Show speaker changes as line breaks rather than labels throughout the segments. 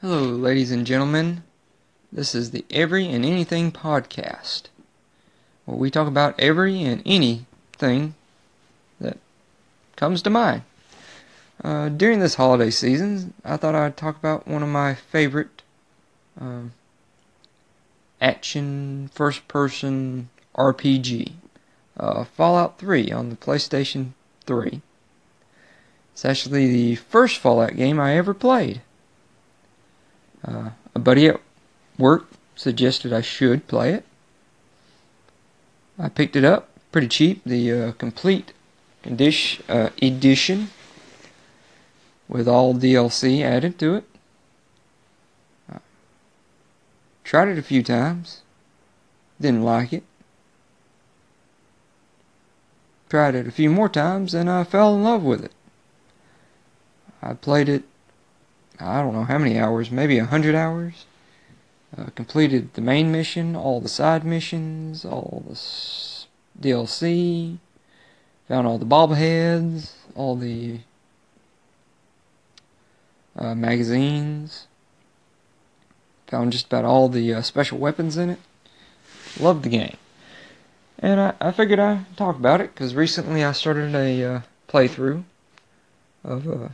Hello, ladies and gentlemen. This is the Every and Anything podcast, where we talk about every and anything that comes to mind. Uh, during this holiday season, I thought I'd talk about one of my favorite um, action first person RPG, uh, Fallout 3 on the PlayStation 3. It's actually the first Fallout game I ever played. Uh, a buddy at work suggested I should play it. I picked it up pretty cheap, the uh, complete uh, edition with all DLC added to it. Uh, tried it a few times, didn't like it. Tried it a few more times and I fell in love with it. I played it I don't know how many hours, maybe a hundred hours. Uh, completed the main mission, all the side missions, all the DLC. Found all the bobbleheads, all the uh, magazines. Found just about all the uh, special weapons in it. Loved the game. And I, I figured I'd talk about it because recently I started a uh, playthrough of uh,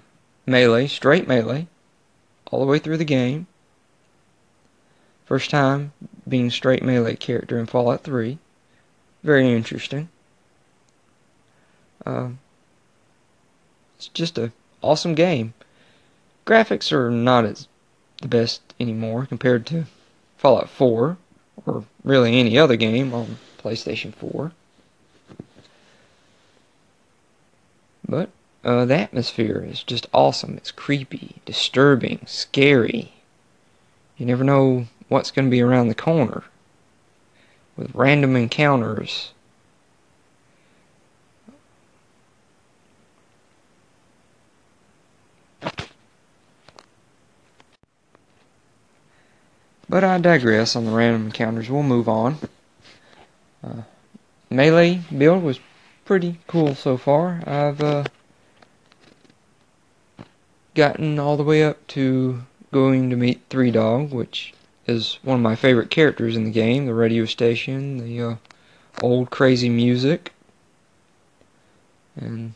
Melee, straight Melee all the way through the game. First time being straight melee character in Fallout 3. Very interesting. Um, it's just a awesome game. Graphics are not as the best anymore compared to Fallout 4 or really any other game on PlayStation 4. But uh, the atmosphere is just awesome. It's creepy, disturbing, scary. You never know what's going to be around the corner with random encounters. But I digress on the random encounters. We'll move on. Uh, melee build was pretty cool so far. I've uh, gotten all the way up to going to meet Three Dog, which is one of my favorite characters in the game. The radio station, the uh, old crazy music, and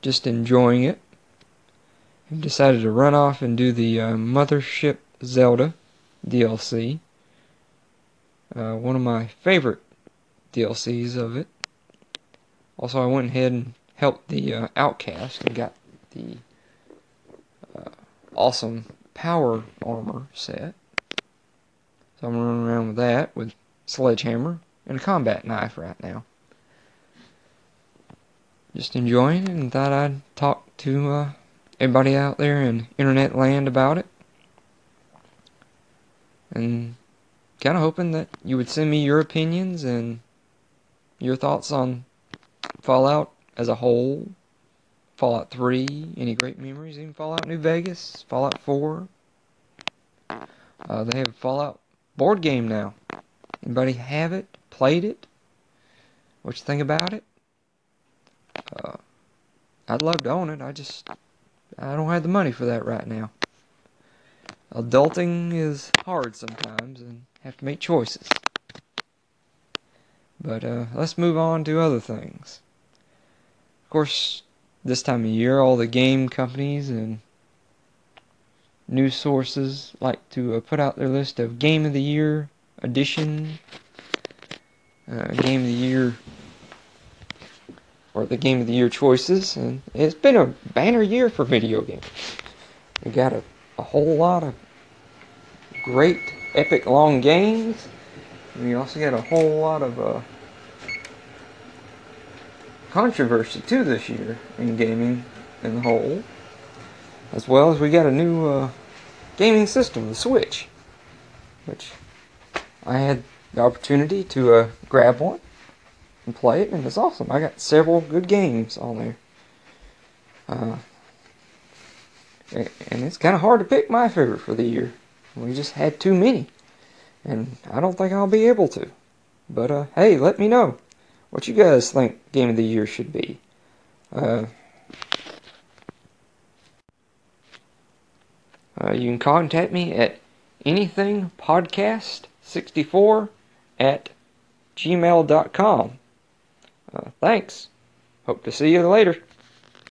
just enjoying it. I've decided to run off and do the uh, Mothership Zeta DLC. Uh, one of my favorite DLCs of it. Also, I went ahead and helped the uh, Outcast and got the awesome power armor set. So I'm running around with that with sledgehammer and a combat knife right now. Just enjoying it and thought I'd talk to uh, everybody out there in internet land about it. And kind of hoping that you would send me your opinions and your thoughts on Fallout as a whole Fallout 3, any great memories in Fallout New Vegas, Fallout 4. Uh, they have a Fallout board game now. Anybody have it? Played it? What you think about it? Uh, I'd love to own it. I just I don't have the money for that right now. Adulting is hard sometimes and have to make choices. But uh, let's move on to other things. Of course, this time of year, all the game companies and news sources like to uh, put out their list of Game of the Year edition, uh, Game of the Year, or the Game of the Year choices, and it's been a banner year for video games. We got a, a whole lot of great, epic long games. We also got a whole lot of uh, controversy too this year in gaming in the whole. As well as we got a new uh, gaming system, the Switch, which I had the opportunity to uh, grab one and play it, and it's awesome. I got several good games on there. Uh, and it's kind of hard to pick my favorite for the year. We just had too many, and I don't think I'll be able to. But uh, hey, let me know what you guys think game of the year should be. Uh, uh, you can contact me at anythingpodcast64 at gmail.com. Uh, thanks. Hope to see you later.